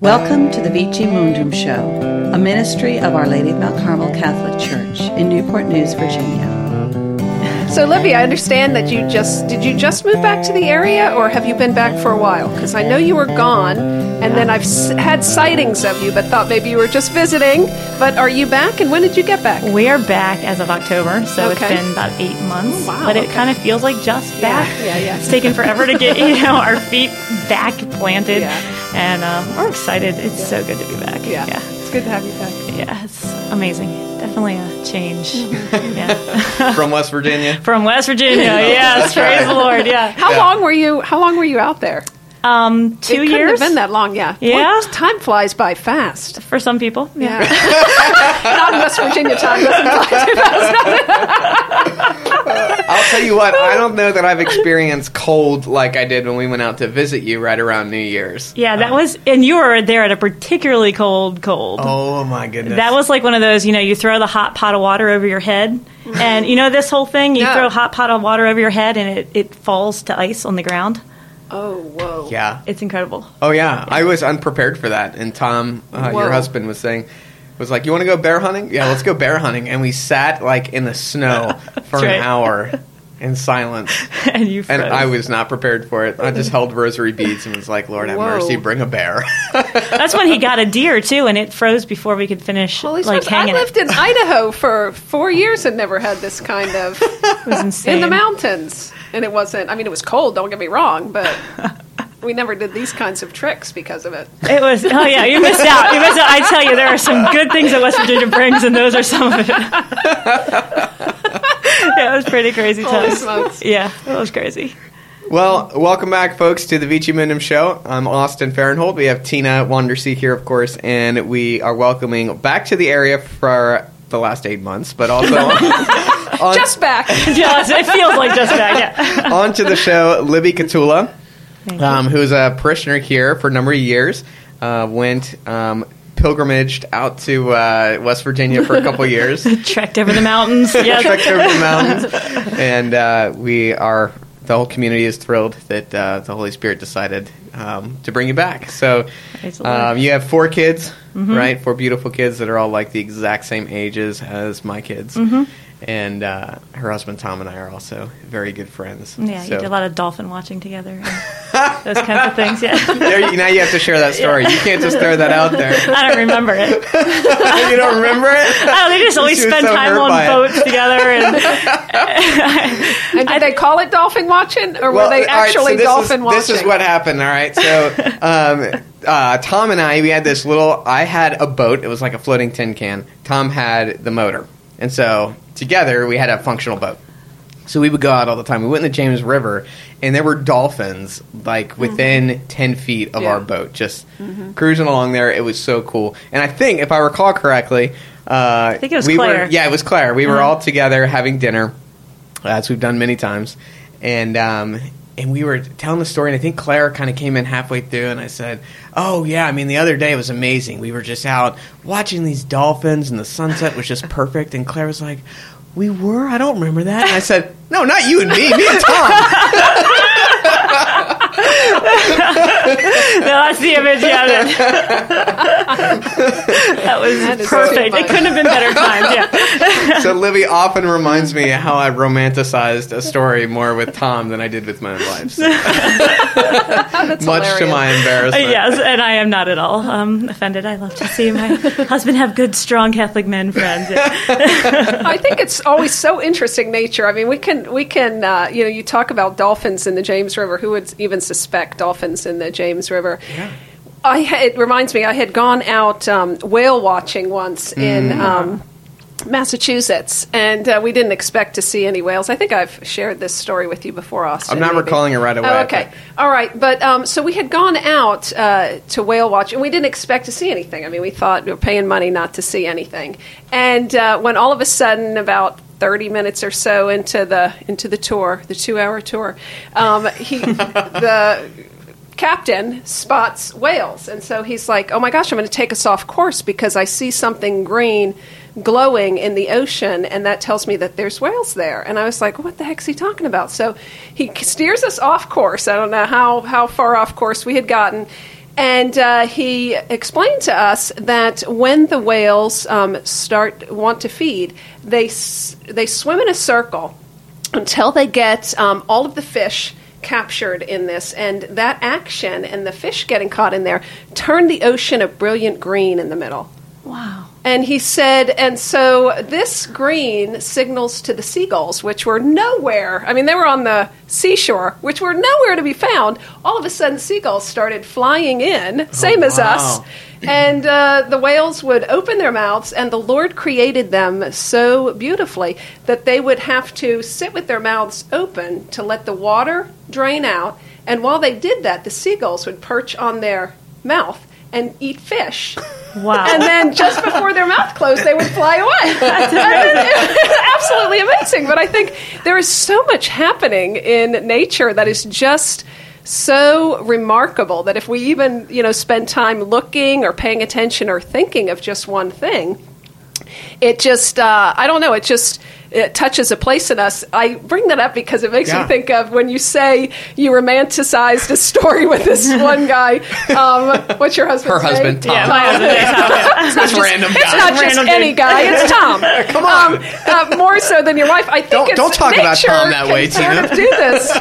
Welcome to the Vici Mundum Show, a ministry of Our Lady of Mount Carmel Catholic Church in Newport News, Virginia. So, Libby, I understand that you just did you just move back to the area, or have you been back for a while? Because I know you were gone, and then I've s- had sightings of you, but thought maybe you were just visiting. But are you back? And when did you get back? We are back as of October, so Okay. it's been about eight months. Oh, wow, but it okay. kind of feels like just back. yeah, yeah. It's taken forever to get you know our feet back planted, Yeah. And uh, we're excited. It's so good to be back. Yeah, yeah, it's good to have you back. yeah. It's amazing. Definitely a change. Mm-hmm. yeah, from West Virginia. from West Virginia. yes, praise the Lord. Yeah, How Yeah. long were you? How long were you out there? Um, two it couldn't years been that long. Yeah, Yeah. Boy, time flies by fast. for some people. Yeah, not in West Virginia. Time doesn't fly too fast. I'll tell you what, I don't know that I've experienced cold like I did when we went out to visit you right around New Year's. Yeah, that was, and you were there at a particularly cold, cold. Oh my goodness. That was like one of those, you know, you throw the hot pot of water over your head, and you know this whole thing. You Yeah. throw a hot pot of water over your head, and it, it falls to ice on the ground. Oh, whoa. Yeah. It's incredible. Oh yeah. I was unprepared for that. And Tom, uh, your husband, was saying, was like, "You want to go bear hunting? Yeah, let's go bear hunting." And we sat like in the snow for right. an hour in silence. and you froze. And I was not prepared for it. I just held rosary beads and was like, "Lord have Whoa. mercy, bring a bear." That's when he got a deer too, and it froze before we could finish Holy like smokes, I hanging. lived in Idaho for four years and never had this kind of it was insane. in the mountains. And it wasn't, I mean, it was cold, don't get me wrong, but we never did these kinds of tricks because of it. It was. Oh yeah, you missed out. You missed out. I tell you, there are some good things that West Virginia brings, and those are some of it. yeah, it was pretty crazy Holy times. Yeah, it was crazy. Well, welcome back, folks, to the Vici Mundum Show. I'm Austin Fahrenhold. We have Tina Wandersea here, of course, and we are welcoming back to the area for the last eight months, but also on, Just back. Yeah, it feels like just back. Yeah. onto the show, Libby Kotula, Thank you. um, who's a parishioner here for a number of years, uh, went um, pilgrimaged out to uh, West Virginia for a couple years. Trekked over the mountains. Yes. trekked over the mountains, and uh, we are. The whole community is thrilled that uh, the Holy Spirit decided um, to bring you back. So, Praise the Lord. Mm-hmm. um, you have four kids, right? Four beautiful kids that are all like the exact same ages as my kids. Mm-hmm. And uh, her husband Tom and I are also very good friends. Yeah, so, you did a lot of dolphin watching together. and those kinds of things. Yeah. There you- now you have to share that story. You can't just throw that out there. I don't remember it. you don't remember it? Oh, they just always spend so time hurt by on it. boats together, and And did they call it dolphin watching, or were they all right, actually so dolphin is, watching? This is what happened. All right, so um, uh, Tom and I, we had this little. I had a boat. It was like a floating tin can. Tom had the motor, and so together we had a functional boat. So we would go out all the time. We went in the James River, and there were dolphins like within ten feet of Yeah. our boat, just cruising along there. It was so cool. And I think, if I recall correctly, uh, I think it was we Claire. Were, yeah, it was Claire. We were Uh-huh. all together having dinner as we've done many times. And um, and we were telling the story, and I think Claire kind of came in halfway through, and I said, "Oh yeah, I mean the other day it was amazing. We were just out watching these dolphins, and the sunset was just perfect." And Claire was like. We were. I don't remember that. And I said, "No, not you and me. Me and Tom." no, that's the image. Yeah, that, that was That is perfect. too It couldn't have been better timed. Yeah, so Libby often reminds me how I romanticized a story more with Tom than I did with my own wife. So, That's much to hilarious. my Uh, embarrassment. yes, and I am not at all um, offended. I love to see my husband have good, strong Catholic men friends. Yeah. I think it's always so interesting nature. I mean, we can we can uh, you know you talk about dolphins in the James River. Who would even suspect dolphins in the James River? I ha- it reminds me I had gone out um, whale watching once in. Um, Massachusetts, and uh, we didn't expect to see any whales. I think I've shared this story with you before, Austin. I'm not maybe. recalling it right away, Oh, okay, all right. But um, so we had gone out uh, to whale watch, and we didn't expect to see anything. I mean, we thought we were paying money not to see anything. And uh, when all of a sudden, about 30 minutes or so into the into the tour, the two hour tour, um, he the captain spots whales, and so he's like, "Oh my gosh, I'm going to take us off course because I see something green." glowing in the ocean and that tells me that there's whales there. And i was like what the heck's he talking about? So he steers us off course. I don't know how how far off course we had gotten. And uh, he explained to us that when the whales um, start want to feed, they they swim in a circle until they get um, all of the fish captured in this, and that action and the fish getting caught in there turned the ocean a brilliant green in the middle. Wow. And he said, and so this green signals to the seagulls, which were nowhere. I mean, they were on the seashore, which were nowhere to be found. All of a sudden, seagulls started flying in, oh, same as wow. us. And uh, the whales would open their mouths, and the Lord created them so beautifully that they would have to sit with their mouths open to let the water drain out. And while they did that, the seagulls would perch on their mouth and eat fish. Wow. And then just before their mouth closed, they would fly away. Absolutely amazing. But I think there is so much happening in nature that is just so remarkable that if we even you know spend time looking or paying attention or thinking of just one thing, it just uh, I don't know. It just it touches a place in us. I bring that up because it makes Yeah. me think of when you say you romanticized a story with this one guy. Um, what's your husband? Her husband, Tom. Yeah, my husband is Tom, yeah. This random It's not just Random any dude. guy. It's Tom. Come on. Um, uh, more so than your wife. I think Don't- it's, don't talk about Tom that can way, sort Tina. of do this.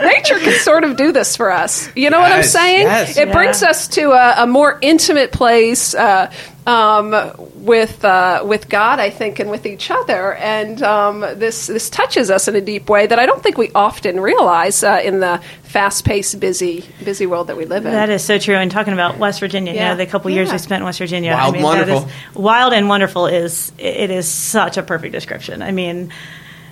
nature can sort of do this for us. You know what I'm saying? yes. It Yeah. brings us to a, a more intimate place. Uh, um, with uh, with God, I think, and with each other, and um, this this touches us in a deep way that I don't think we often realize uh, in the fast-paced, busy busy world that we live in. That is so true. And talking about West Virginia, you Yeah. know, the couple years Yeah. we spent in West Virginia. Wild I and mean, wonderful. is- wild and wonderful is it is such a perfect description. I mean,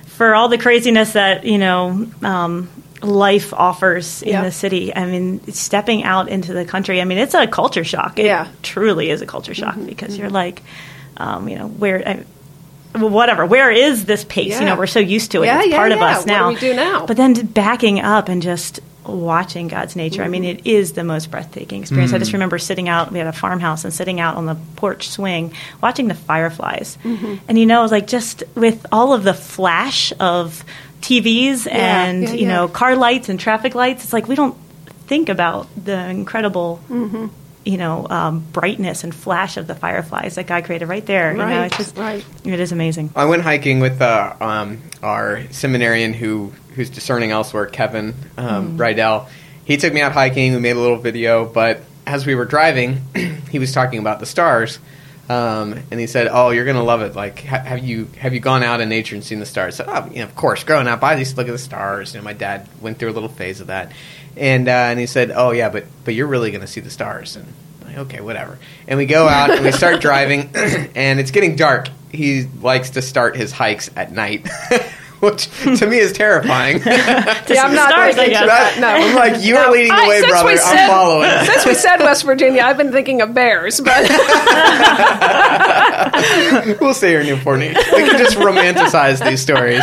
for all the craziness that you know um, life offers in Yeah. the city, I mean, stepping out into the country. I mean, it's a culture shock. It Yeah. truly is a culture shock Mm-hmm. because you're like, um, you know, where. I, well, whatever. Where is this pace? You know, we're so used to it. Yeah, it's yeah, part of yeah. us What do now. we do now? But then backing up and just watching God's nature. I mean, Mm-hmm. it is the most breathtaking experience. I just remember sitting out. We had a farmhouse and sitting out on the porch swing, watching the fireflies. Mm-hmm. And you know, it was like just with all of the flash of TVs and yeah, you yeah. know car lights and traffic lights, it's like we don't think about the incredible. Mm-hmm. You know, um, brightness and flash of the fireflies that God created right there. You know, Right, it's just, right. It is amazing. I went hiking with uh, um, our seminarian who who's discerning elsewhere, Kevin um, Rydell. He took me out hiking. We made a little video, but as we were driving, he was talking about the stars, um, and he said, "Oh, you're gonna love it. Like, ha- have you have you gone out in nature and seen the stars?" I said, "Oh, of course. Growing up, I used to look at the stars. You know, my dad went through a little phase of that, and uh, and he said, "Oh yeah, but but you're really gonna see the stars." And I'm like, okay, whatever. And we go out and we start driving, and it's getting dark. He likes to start his hikes at night, which to me is terrifying. yeah, I'm not stars, thinking to that. No, I'm like, you are No, leading the I- way, since brother. we I'm following. Since we said West Virginia, I've been thinking of bears, but we'll stay here in Newport We can just romanticize these stories.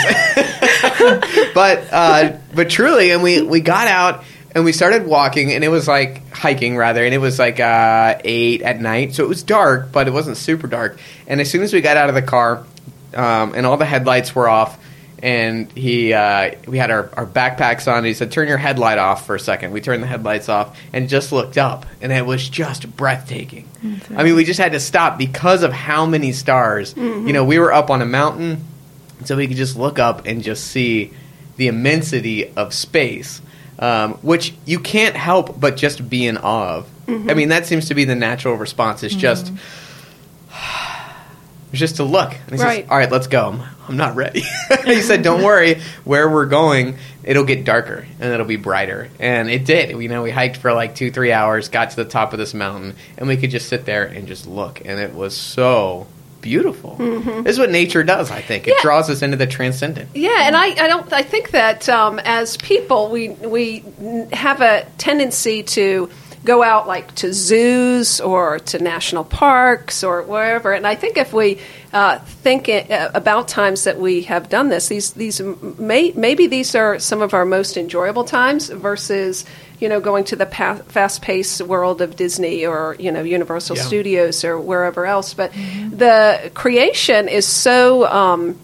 but uh, but truly, and we we got out and we started walking, and it was like hiking rather, and it was like uh, eight at night, so it was dark, but it wasn't super dark. And as soon as we got out of the car, um, and all the headlights were off. And he, uh, we had our, our backpacks on. He said, "Turn your headlight off for a second. We turned the headlights off and just looked up, and it was just breathtaking. I mean, we just had to stop because of how many stars. You know, we were up on a mountain, so we could just look up and just see the immensity of space, um, which you can't help but just be in awe of. I mean, that seems to be the natural response. Is just it's just to look. And he Right. says, "All right, let's go." I'm, I'm not ready. he said, "Don't worry. Where we're going, it'll get darker and it'll be brighter." And it did. You know, we hiked for like two, three hours, got to the top of this mountain, and we could just sit there and just look, and it was so beautiful. This is what nature does. I think it Mm-hmm. Yeah. draws us into the transcendent. Yeah, and I, I don't. I think that um, as people, we we have a tendency to go out like to zoos or to national parks or wherever. And I think if we uh, think it, uh, about times that we have done this, these these may, maybe these are some of our most enjoyable times versus you know going to the pa- fast paced world of Disney or you know Universal Yeah. Studios or wherever else. But the creation is so. Um,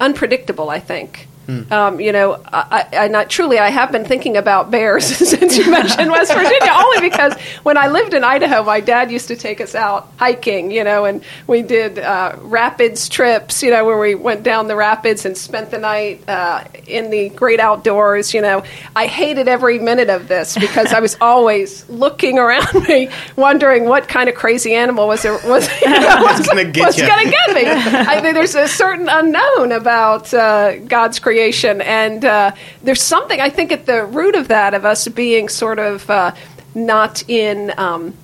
unpredictable, I think. Um, you know, I, I, I not truly, I have been thinking about bears since you mentioned West Virginia, only because when I lived in Idaho, my dad used to take us out hiking, you know, and we did uh, rapids trips, you know, where we went down the rapids and spent the night uh, in the great outdoors. You know, I hated every minute of this because I was always looking around me, wondering what kind of crazy animal was there was, you know, was, gonna get was ya. gonna get me. I think there's a certain unknown about uh, God's creation, and uh, there's something I think at the root of that of us being sort of uh, not in. Um,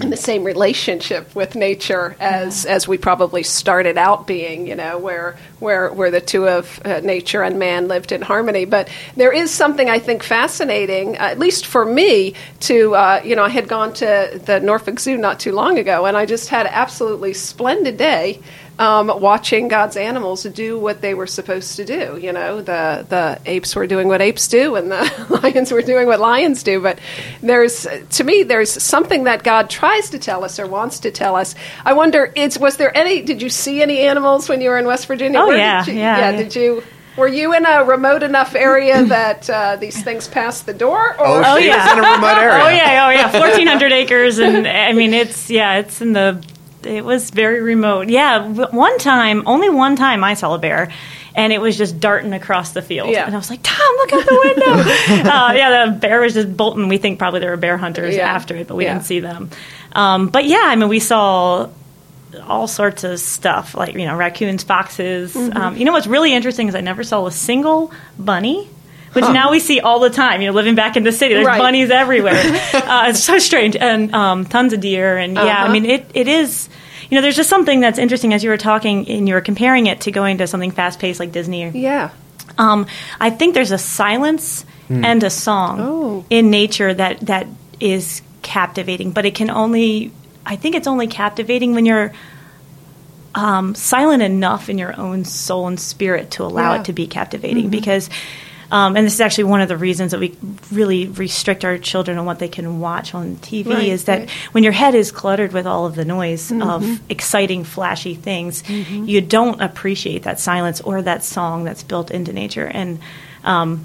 in the same relationship with nature as as we probably started out being, you know, where where where the two of uh, nature and man lived in harmony. But there is something I think fascinating, uh, at least for me, to uh, you know, I had gone to the Norfolk Zoo not too long ago, and I just had an absolutely splendid day um, watching God's animals do what they were supposed to do. You know, the the apes were doing what apes do, and the lions were doing what lions do. But there's, to me, there's something that God tries to tell us or wants to tell us. I wonder, it's was there any? Did you see any animals when you were in West Virginia? Oh, yeah, did you, yeah, yeah. Did you? Were you in a remote enough area that uh, these things passed the door? Or Oh, she yeah. was in a remote area. Oh yeah, oh yeah, fourteen hundred acres, and I mean it's yeah, it's in the. It was very remote. Yeah, one time, only one time, I saw a bear, and it was just darting across the field. Yeah. And I was like, Tom, look out the window. uh, yeah, the bear was just bolting. We think probably there were bear hunters Yeah. after it, but we Yeah. didn't see them. Um, but yeah, I mean, we saw all sorts of stuff like you know raccoons, foxes. Mm-hmm. Um, you know what's really interesting is I never saw a single bunny. Which now we see all the time. You know, living back in the city, there's Right. bunnies everywhere. uh, it's so strange, and um, tons of deer, and yeah, Uh-huh. I mean, it, it is. You know, there's just something that's interesting as you were talking and you were comparing it to going to something fast paced like Disney. yeah, Um, I think there's a silence and a song Oh. in nature that that is captivating, but it can only. I think it's only captivating when you're um, silent enough in your own soul and spirit to allow Yeah. it to be captivating. Because, um, and this is actually one of the reasons that we really restrict our children on what they can watch on TV Right, is that right. when your head is cluttered with all of the noise of exciting, flashy things, you don't appreciate that silence or that song that's built into nature. And um,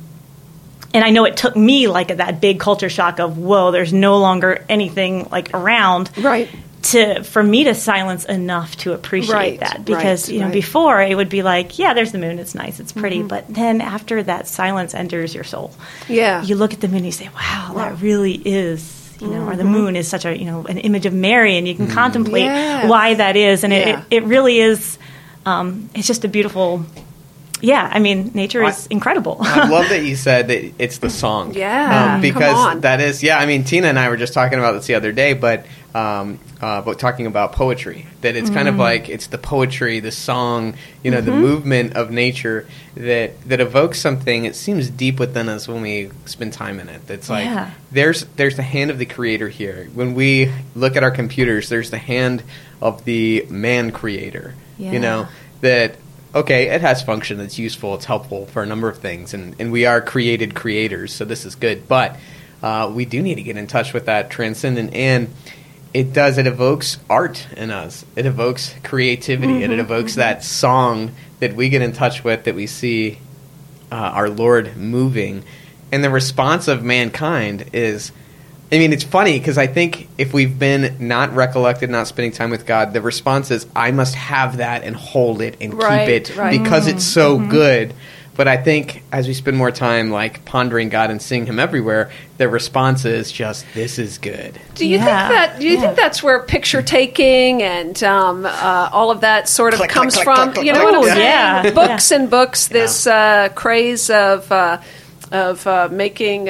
and I know it took me like that big culture shock of whoa, there's no longer anything like around, Right. To for me to silence enough to appreciate Right, that because right, you know right. before it would be like yeah, there's the moon, it's nice, it's pretty, Mm-hmm. but then after that silence enters your soul, Yeah. you look at the moon and you say, wow, that really is. You know, or the moon is such a you know an image of Mary, and you can contemplate Mm-hmm. Yes. why that is, and it, Yeah. it, it really is. Um, it's just a beautiful. Yeah, I mean, nature is incredible. I love that you said that it's the song. Yeah, come because on. that is yeah. I mean, Tina and I were just talking about this the other day, but um, uh, but talking about poetry. That it's kind of Mm. like it's the poetry, the song, you know, the Mm-hmm. movement of nature that that evokes something. It seems deep within us when we spend time in it. It's like Yeah. there's there's the hand of the creator here. When we look at our computers, there's the hand of the man creator. Yeah. You know that okay, it has function that's useful, it's helpful for a number of things, and, and we are created creators, so this is good. But uh, we do need to get in touch with that transcendent, and it does, it evokes art in us. It evokes creativity, and it mm-hmm. evokes that song that we get in touch with, that we see uh, our Lord moving. And the response of mankind is, I mean, it's funny because I think if we've been not recollected, not spending time with God, the response is, I must have that and hold it and Right, keep it right. because it's mm-hmm. so mm-hmm. good. But I think as we spend more time like pondering God and seeing Him everywhere, the response is just, this is good. Do you Yeah, think that? Do you yeah. think that's where picture taking and um, uh, all of that sort of Click, comes click, click, from? click, you click, know click. what I'm saying? yeah, Books and books. This uh, craze of uh, of uh, making.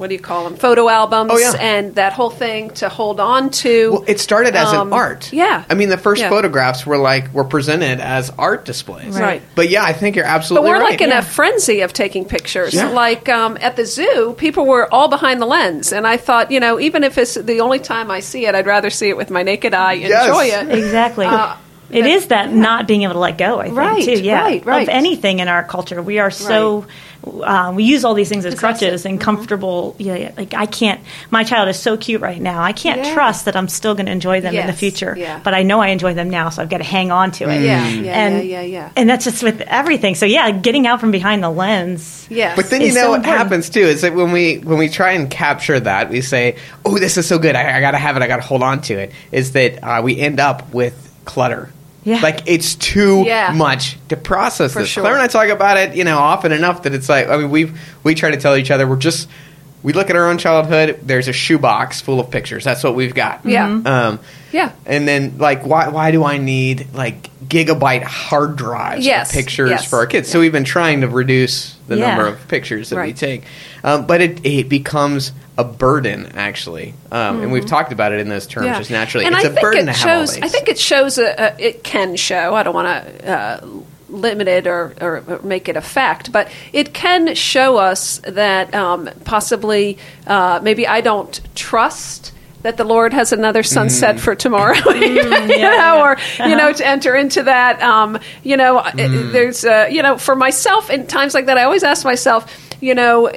What do you call them? Photo albums Oh, yeah. and that whole thing to hold on to. Well, it started as Um, an art. yeah. I mean, the first Yeah. photographs were like were presented as art displays. Right. But yeah, I think you're absolutely but absolutely we're right. like in yeah. a frenzy of taking pictures. Yeah. Like um, at the zoo, people were all behind the lens, and I thought, you know, even if it's the only time I see it, I'd rather see it with my naked eye, Yes. enjoy it. exactly. Uh, It is that not being able to let go. I think Right, too. Yeah, right, right. of anything in our culture, we are so uh, we use all these things as Possessive. crutches and comfortable. Yeah, yeah, like I can't. My child is so cute right now. I can't Yeah. trust that I'm still going to enjoy them in the future. yeah. But I know I enjoy them now, so I've got to hang on to it. Yeah, yeah, and, yeah, yeah, yeah. And that's just with everything. So yeah, getting out from behind the lens. Yes. But then you know so what important. happens too is that when we when we try and capture that, we say, "Oh, this is so good! I, I got to have it! I got to hold on to it." Is that uh, we end up with clutter? Yeah. Like it's too Yeah. much to process. For this. sure. Claire and I talk about it, you know, often enough that it's like I mean we we try to tell each other we're just we look at our own childhood. There's a shoebox full of pictures. That's what we've got. Yeah. Mm-hmm. Um, Yeah. And then like why why do I need like gigabyte hard drives Yes, of pictures yes. for our kids? So we've been trying to reduce the Yeah. number of pictures that we take. Um, but it, it becomes a burden, actually. Um, And we've talked about it in those terms just naturally. Mm-hmm. And it's I a think burden it to have all shows. these. I think it shows. A, a, it can show. I don't want to uh, limit it or, or make it a fact, but it can show us that um, possibly uh, maybe I don't trust. That the Lord has another sunset Mm-hmm. for tomorrow, you know, yeah. or you know, to enter into that. Um, you know, it- Mm. there's, uh, you know, for myself in times like that, I always ask myself, you know,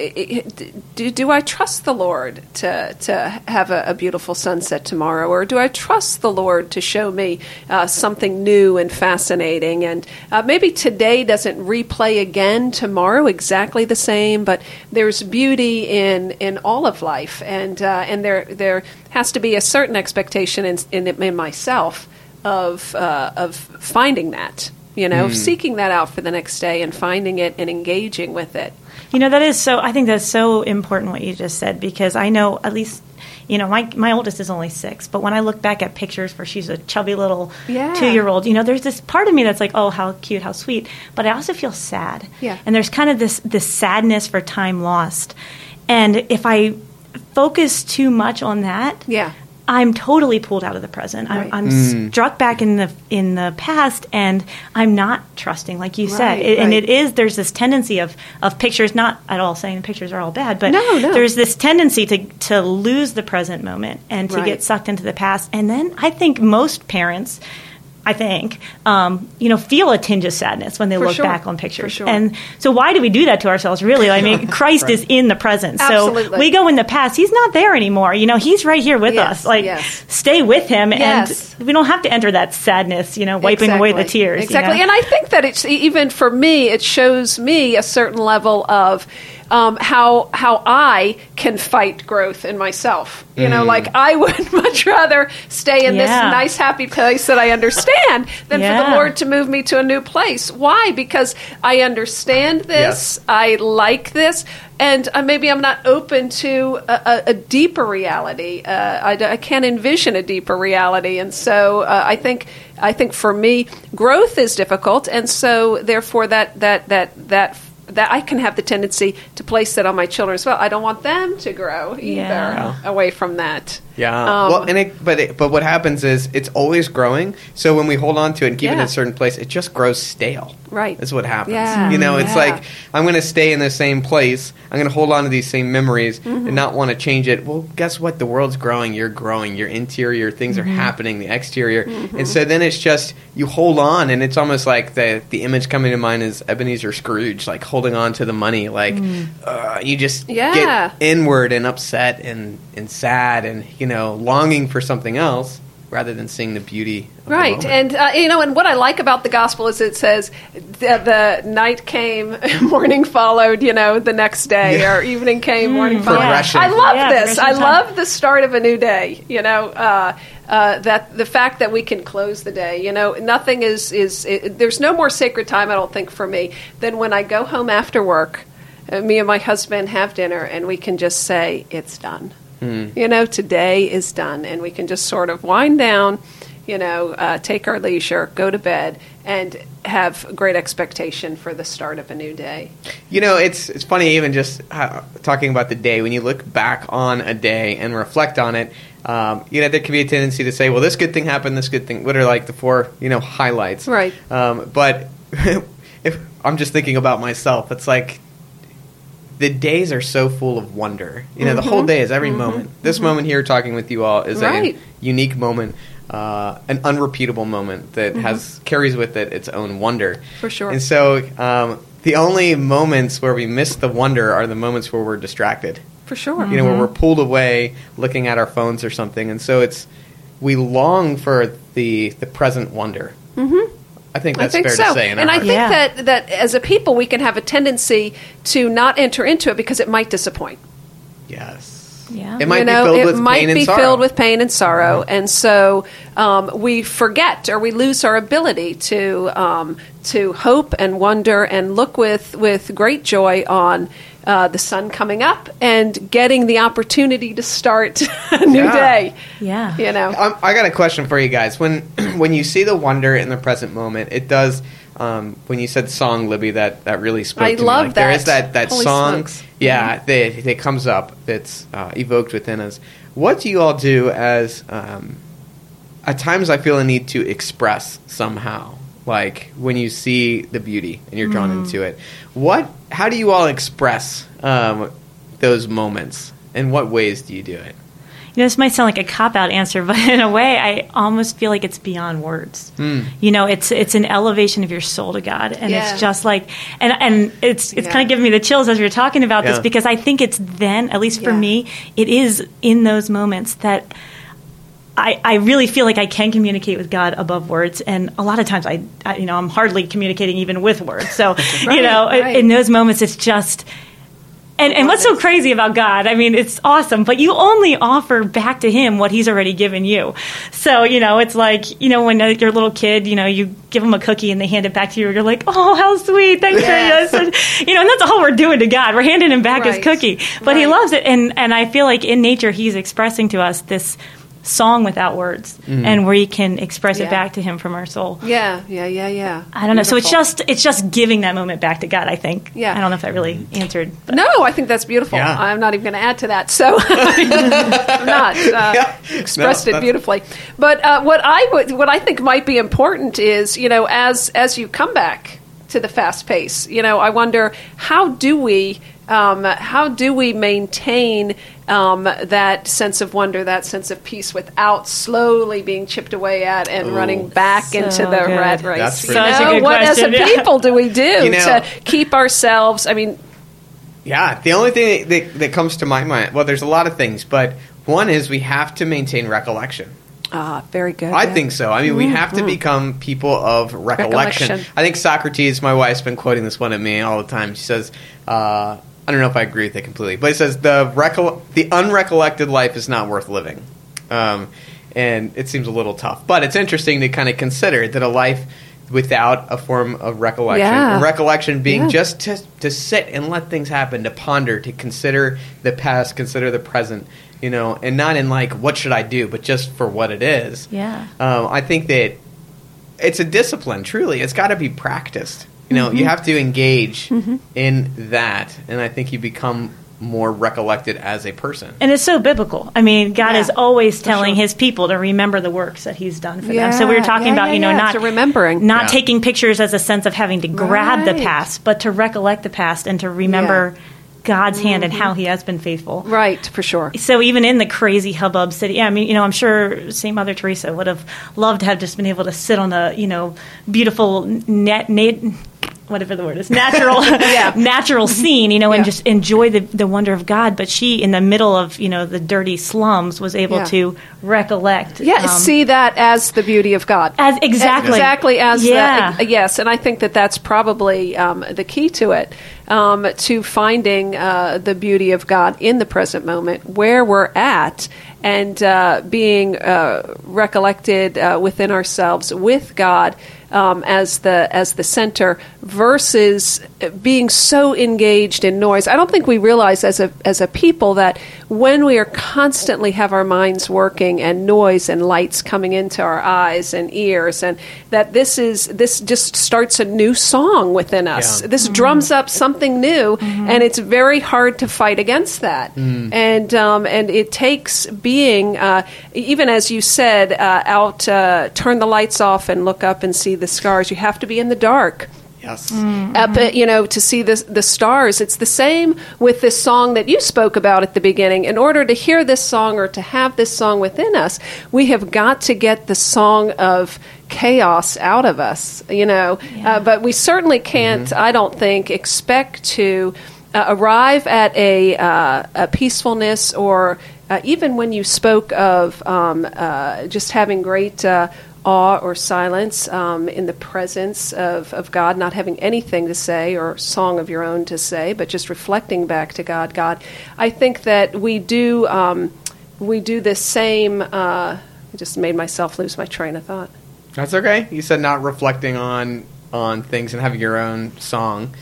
do, do I trust the Lord to to have a, a beautiful sunset tomorrow, or do I trust the Lord to show me uh, something new and fascinating? And uh, maybe today doesn't replay again tomorrow exactly the same, but there's beauty in in all of life, and uh, and there there has to be a certain expectation in in, in myself of uh, of finding that. You know, of seeking that out for the next day and finding it and engaging with it. You know, that is so, I think that's so important what you just said because I know at least, you know, my, my oldest is only six, but when I look back at pictures where she's a chubby little Yeah. two year old, you know, there's this part of me that's like, oh, how cute, how sweet. But I also feel sad. Yeah. And there's kind of this, this sadness for time lost. And if I focus too much on that, Yeah. I'm totally pulled out of the present. Right. I'm, I'm struck back in the in the past, and I'm not trusting, like you said. Right, And it is there's this tendency of of pictures, not at all saying the pictures are all bad, but No, no. there's this tendency to to lose the present moment and to Right. get sucked into the past. And then I think most parents. I think, um, you know, feel a tinge of sadness when they For look sure. back on For pictures. sure. And so, why do we do that to ourselves? Really, I mean, Christ is in the present. So we go in the past. He's not there anymore. You know, He's right here with Yes, us. Like, yes. stay with him Yes. and we don't have to enter that sadness you know wiping away the Exactly. tears you Exactly. know? And I think that it's even for me, it shows me a certain level of um, how how I can fight growth in myself. You know, like I would much rather stay in this nice, happy place that I understand than for the Lord to move me to a new place. Why? Because I understand this. Yes. I like this. And uh, maybe I'm not open to a, a, a deeper reality. Uh, I, d- I can't envision a deeper reality, and so uh, I think I think for me, growth is difficult, and so therefore that that that that that I can have the tendency to place that on my children as well. I don't want them to grow either Yeah. away from that. Yeah. Um, well, and it, but it, but what happens is it's always growing. So when we hold on to it and keep it in a certain place, it just grows stale. Right. That's what happens. Yeah. You know, it's Yeah. like I'm going to stay in the same place. I'm going to hold on to these same memories Mm-hmm. and not want to change it. Well, guess what? The world's growing. You're growing. Your interior things Mm-hmm. are happening. The exterior, and so then it's just you hold on, and it's almost like the the image coming to mind is Ebenezer Scrooge, like holding on to the money. Like uh, you just Mm. Yeah. get inward and upset and and sad and you know longing for something else rather than seeing the beauty. Of the Right, moment. and uh, you know, and what I like about the gospel is it says the, the night came, morning followed. You know, the next day, Yeah. or evening came, morning followed. Progression. I love Yeah, this. I time. love the start of a new day. You know, uh, uh, that the fact that we can close the day. You know, nothing is is it, there's no more sacred time. I don't think for me than when I go home after work. Uh, me and my husband have dinner, and we can just say it's done. You know, today is done, and we can just sort of wind down. You know, uh, take our leisure, go to bed, and have great expectation for the start of a new day. You know, it's it's funny even just uh, talking about the day when you look back on a day and reflect on it. Um, you know, there can be a tendency to say, "Well, this good thing happened. This good thing." What are like the four you know highlights? Right. Um, but if I'm just thinking about myself, it's like the days are so full of wonder. You know, the whole day is every moment. This moment here, talking with you all, is Mm-hmm. Right. a unique moment. uh, an unrepeatable moment that has carries with it its own wonder. For sure. And so um, the only moments where we miss the wonder are the moments where we're distracted. For sure. You know, where we're pulled away looking at our phones or something, and so it's we long for the the present wonder. Mm-hmm. I think that's I think fair so. to say. in and I hearts. think Yeah. that, that as a people, we can have a tendency to not enter into it because it might disappoint. yes, Yeah. it might you know, be filled with might pain be and sorrow. filled with pain and sorrow, and so um, we forget or we lose our ability to um, to hope and wonder and look with with great joy on. Uh, the sun coming up and getting the opportunity to start a new Yeah. day. Yeah. You know, Um, I got a question for you guys. When when you see the wonder in the present moment, it does. Um, when you said song, Libby, that, that really spoke I to me. I love Like, There that. is that that Holy song, smokes. yeah, that, that comes up. That's uh, evoked within us. What do you all do as? Um, at times, I feel a need to express somehow. Like when you see the beauty and you're drawn into it. What? How do you all express um, those moments? In what ways do you do it? You know, this might sound like a cop out answer, but in a way, I almost feel like it's beyond words. Hmm. You know, it's it's an elevation of your soul to God, and Yeah. it's just like, and and it's it's Yeah. kind of giving me the chills as you're talking about this because I think it's then, at least for Yeah. me, it is in those moments that. I, I really feel like I can communicate with God above words, and a lot of times I, I you know, I'm hardly communicating even with words. So, Right, you know, right. in those moments, it's just, and, and what's so crazy about God? I mean, it's awesome, but you only offer back to Him what He's already given you. So, you know, it's like, you know, when uh, you're a little kid, you know, you give them a cookie and they hand it back to you, and you're like, oh, how sweet. Thanks Yes. for this. And, you know, and that's all we're doing to God. We're handing Him back Right. His cookie. But He loves it. And, and I feel like in nature, He's expressing to us this song without words, and we can express Yeah. it back to Him from our soul. yeah, yeah, yeah, yeah. I don't know. So it's just it's just giving that moment back to God. I think. Yeah. I don't know if that really answered. But No, I think that's beautiful. Yeah. I'm not even going to add to that. So I'm not uh, Yeah. expressed No, it beautifully. But uh, what I would, what I think might be important is, you know, as as you come back to the fast pace, you know, I wonder how do we um, how do we maintain um, that sense of wonder, that sense of peace, without slowly being chipped away at and running back So into the good. rat race? That's you pretty Such a know, good what question, as a yeah. people do we do You know- to keep ourselves? I mean, Yeah, the only thing that, that comes to my mind, well, there's a lot of things, but one is we have to maintain recollection. ah, very good. I yeah. think so. I mean, we have to become people of recollection. Recollection. I think Socrates, my wife's been quoting this one at me all the time. She says, uh, I don't know if I agree with it completely, but it says the recol- the unrecollected life is not worth living. Um, and it seems a little tough, but it's interesting to kind of consider that a life without a form of recollection, Yeah. recollection being Yeah. just to, to sit and let things happen, to ponder, to consider the past, consider the present, you know, and not in like, what should I do, but just for what it is. Yeah. Um, I think that it's a discipline. Truly, it's got to be practiced. You know, you mm-hmm. have to engage mm-hmm. in that, and I think you become more recollected as a person. And it's so biblical. I mean, God Yeah, is always telling sure. His people to remember the works that He's done for them. So we were talking yeah, about, yeah, you know, yeah. not remembering. not Yeah. taking pictures as a sense of having to grab the past, but to recollect the past and to remember God's hand and how mm-hmm. He has been faithful. Right, for sure. So even in the crazy hubbub city, yeah, I mean, you know, I'm sure St. Mother Teresa would have loved to have just been able to sit on a, you know, beautiful net, nat whatever the word is, natural, yeah. natural scene, you know, and Yeah. just enjoy the, the wonder of God. But she, in the middle of, you know, the dirty slums, was able Yeah. to recollect. Yeah, um, see that as the beauty of God. As- exactly. exactly as Yeah. the, yes, and I think that that's probably um, the key to it, um, to finding uh, the beauty of God in the present moment, where we're at, and uh, being uh, recollected uh, within ourselves with God. Um, as the as the center versus being so engaged in noise. I don't think we realize as a as a people that when we are constantly have our minds working and noise and lights coming into our eyes and ears and that this is this just starts a new song within us. Yeah. This drums up something new and it's very hard to fight against that. And um, and it takes being uh, even as you said uh, out uh, turn the lights off and look up and see the scars. You have to be in the dark Yes. up, uh, you know, to see the, the stars. It's the same with this song that you spoke about at the beginning. In order to hear this song or to have this song within us, we have got to get the song of chaos out of us, you know. Uh, but we certainly can't, I don't think, expect to uh, arrive at a, uh, a peacefulness or uh, even when you spoke of um, uh, just having great uh, awe or silence um, in the presence of, of God, not having anything to say or song of your own to say, but just reflecting back to God. God, I think that we do um, we do the same. Uh, I just made myself lose my train of thought. That's okay. You said not reflecting on on things and having your own song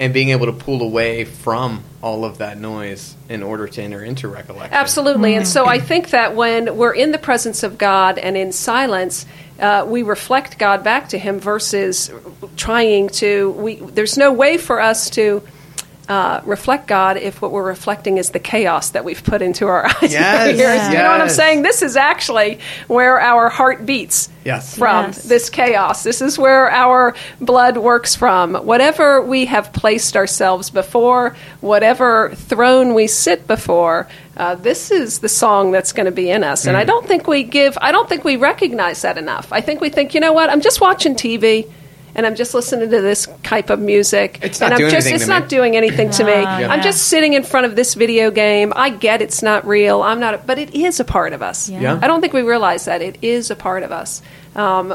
and being able to pull away from all of that noise in order to enter into recollection. Absolutely. And so I think that when we're in the presence of God and in silence, uh, we reflect God back to Him versus trying to. We, there's no way for us to uh, reflect God if what we're reflecting is the chaos that we've put into our eyes. and Yes, our ears. You know what I'm saying? This is actually where our heart beats Yes. from Yes. this chaos. This is where our blood works from. Whatever we have placed ourselves before, whatever throne we sit before, uh, this is the song that's going to be in us. And Mm. I don't think we give, I don't think we recognize that enough. I think we think, you know what, I'm just watching TV. And I'm just listening to this type of music. It's not and I'm doing just, anything It's to not me. doing anything to me. Yeah. I'm just sitting in front of this video game. I get it's not real. I'm not, a, but it is a part of us. Yeah. Yeah. I don't think we realize that it is a part of us. Um,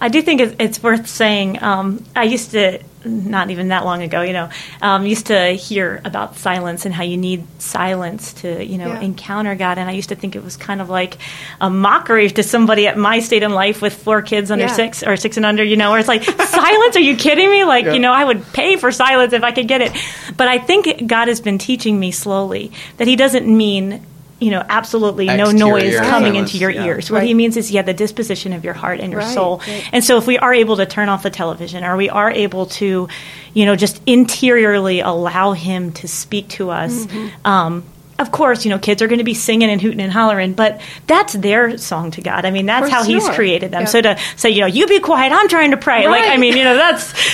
I do think it's worth saying. Um, I used to, not even that long ago, you know, um, used to hear about silence and how you need silence to, you know, Yeah. encounter God. And I used to think it was kind of like a mockery to somebody at my state in life with four kids under Yeah. six or six and under, you know, where it's like, silence? Are you kidding me? Like, Yeah. you know, I would pay for silence if I could get it. But I think God has been teaching me slowly that He doesn't mean. You know, absolutely no noise coming silence, into your yeah. ears. What Right. he means is, yeah, the disposition of your heart and your Right, soul. right. And so, if we are able to turn off the television, or we are able to, you know, just interiorly allow Him to speak to us, Mm-hmm. um, of course, you know, kids are going to be singing and hooting and hollering, but that's their song to God. I mean, that's For how He's sure. created them. Yeah. So to say, you know, you be quiet, I'm trying to pray. Like, I mean, you know, that's.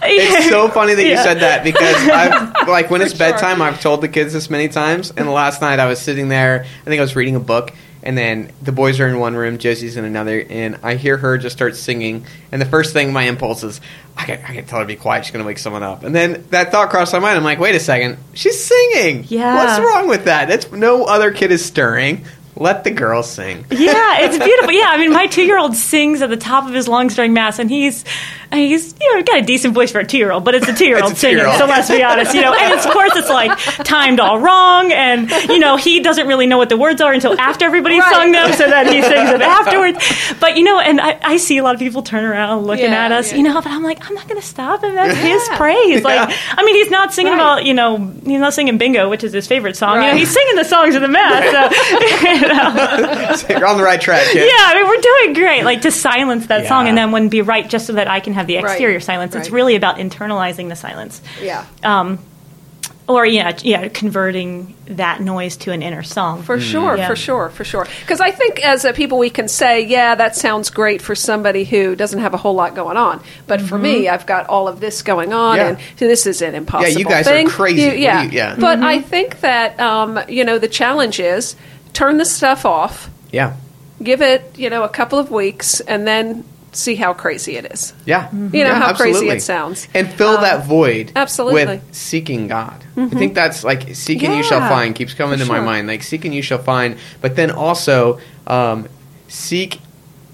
It's so funny that you said that because I've like when it's sure. bedtime, I've told the kids this many times. And last night I was sitting there, I think I was reading a book, and then the boys are in one room, Josie's in another, and I hear her just start singing. And the first thing my impulse is, I can, I can tell her to be quiet. She's going to wake someone up. And then that thought crossed my mind. I'm like, wait a second, she's singing. Yeah. what's wrong with that? It's no other kid is stirring. Let the girl sing. yeah, it's beautiful. Yeah, I mean, my two-year-old sings at the top of his lungs during mass, and he's he's you know got a decent voice for a two-year-old, but it's a two-year-old It's a singing. two-year-old. So let's be honest, you know. And of course, it's like timed all wrong, and you know he doesn't really know what the words are until after everybody's Right. sung them, so then he sings them afterwards. But you know, and I, I see a lot of people turn around looking Yeah, at us, yeah. you know. But I'm like, I'm not going to stop him. That's his praise. Like, Yeah. I mean, he's not singing Right. about you know he's not singing bingo, which is his favorite song. You know, he's singing the songs of the mass. So, you know. You're on the right track, kid. Yeah, I mean, we're doing great. Like to silence that Yeah. song and then when be right just so that I can have the Right. exterior silence. It's Right. really about internalizing the silence. yeah. Um, Or yeah, yeah, converting that noise to an inner song. For sure, Yeah. for sure, for sure. Because I think as a people, we can say, yeah, that sounds great for somebody who doesn't have a whole lot going on. But for me, I've got all of this going on, Yeah. and this is an impossible Yeah, you guys are crazy. What do yeah. you- yeah. But I think that, um, you know, the challenge is turn the stuff off, Yeah. give it, you know, a couple of weeks, and then see how crazy it is. Yeah. You know, Yeah, how crazy it sounds. And fill Um, that void absolutely. with seeking God. I think that's like seeking you shall find keeps coming for to my mind. Like seeking you shall find, but then also um, seek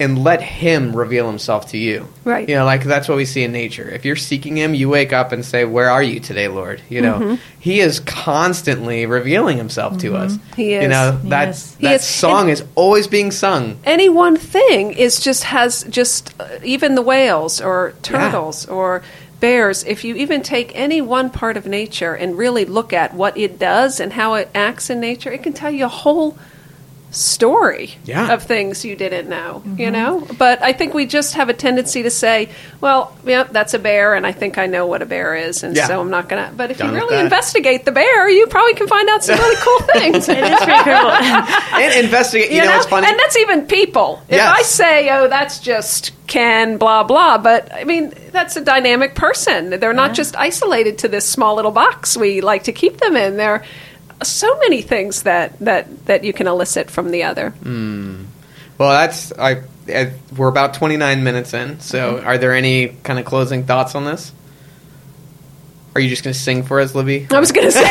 and let Him reveal Himself to you. Right. You know, like that's what we see in nature. If you're seeking Him, you wake up and say, "Where are you today, Lord?" You know, Mm-hmm. He is constantly revealing Himself to us. He is. You know that is. That is. song And- is always being sung. any one thing is just has just uh, even the whales or turtles or bears if you even take any one part of nature and really look at what it does and how it acts in nature it can tell you a whole story Yeah. of things you didn't know, you mm-hmm. know? But I think we just have a tendency to say, well, yeah, that's a bear, and I think I know what a bear is, and Yeah. so I'm not going to. But if Done you really investigate the bear, you probably can find out some really cool things. It is pretty cool. and investigate. You, know, it's funny. And that's even people. If Yes. I say, oh, that's just Ken, blah, blah, but I mean, that's a dynamic person. They're not just isolated to this small little box we like to keep them in. There are so many things that, that, that you can elicit from the other. Well, that's I. I we're about 29 minutes in. So, Mm-hmm. are there any kind of closing thoughts on this? Are you just going to sing for us, Libby? I was going to say,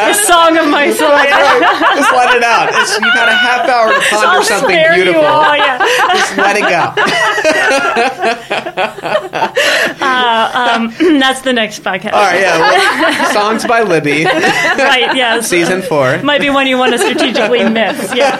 the song of my soul. just let it out. It's, you got a half hour to ponder something beautiful. all, yeah. Just let it go. That's the next podcast. All right, yeah. well, songs by Libby, Right, yes. season four. Might be one you want to strategically miss. Yeah.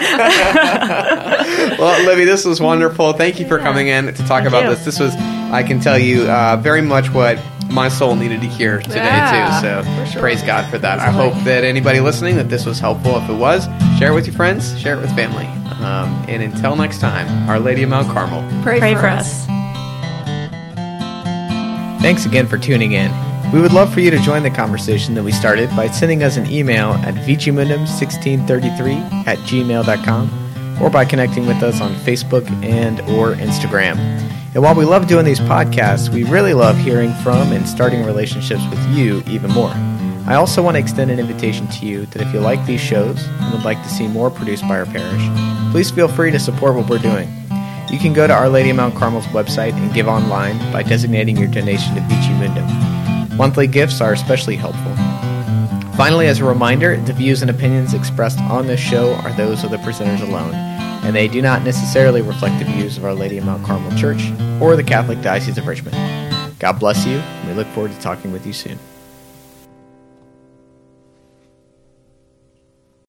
Well, Libby, this was wonderful. Thank you for coming in to talk about you. this. This was, I can tell you, uh, very much what my soul needed to hear today Yeah, too. So sure. praise God for that. I hope that anybody listening that this was helpful. If it was, share it with your friends, share it with family. Um, and until next time, Our Lady of Mount Carmel. pray, Pray for us. Thanks again for tuning in. We would love for you to join the conversation that we started by sending us an email at vigimundum1633 at gmail.com or by connecting with us on Facebook and or Instagram. And while we love doing these podcasts, we really love hearing from and starting relationships with you even more. I also want to extend an invitation to you that if you like these shows and would like to see more produced by our parish, please feel free to support what we're doing. You can go to Our Lady of Mount Carmel's website and give online by designating your donation to Vici. Monthly gifts are especially helpful. Finally, as a reminder, the views and opinions expressed on this show are those of the presenters alone, and they do not necessarily reflect the views of Our Lady of Mount Carmel Church or the Catholic Diocese of Richmond. God bless you, and we look forward to talking with you soon.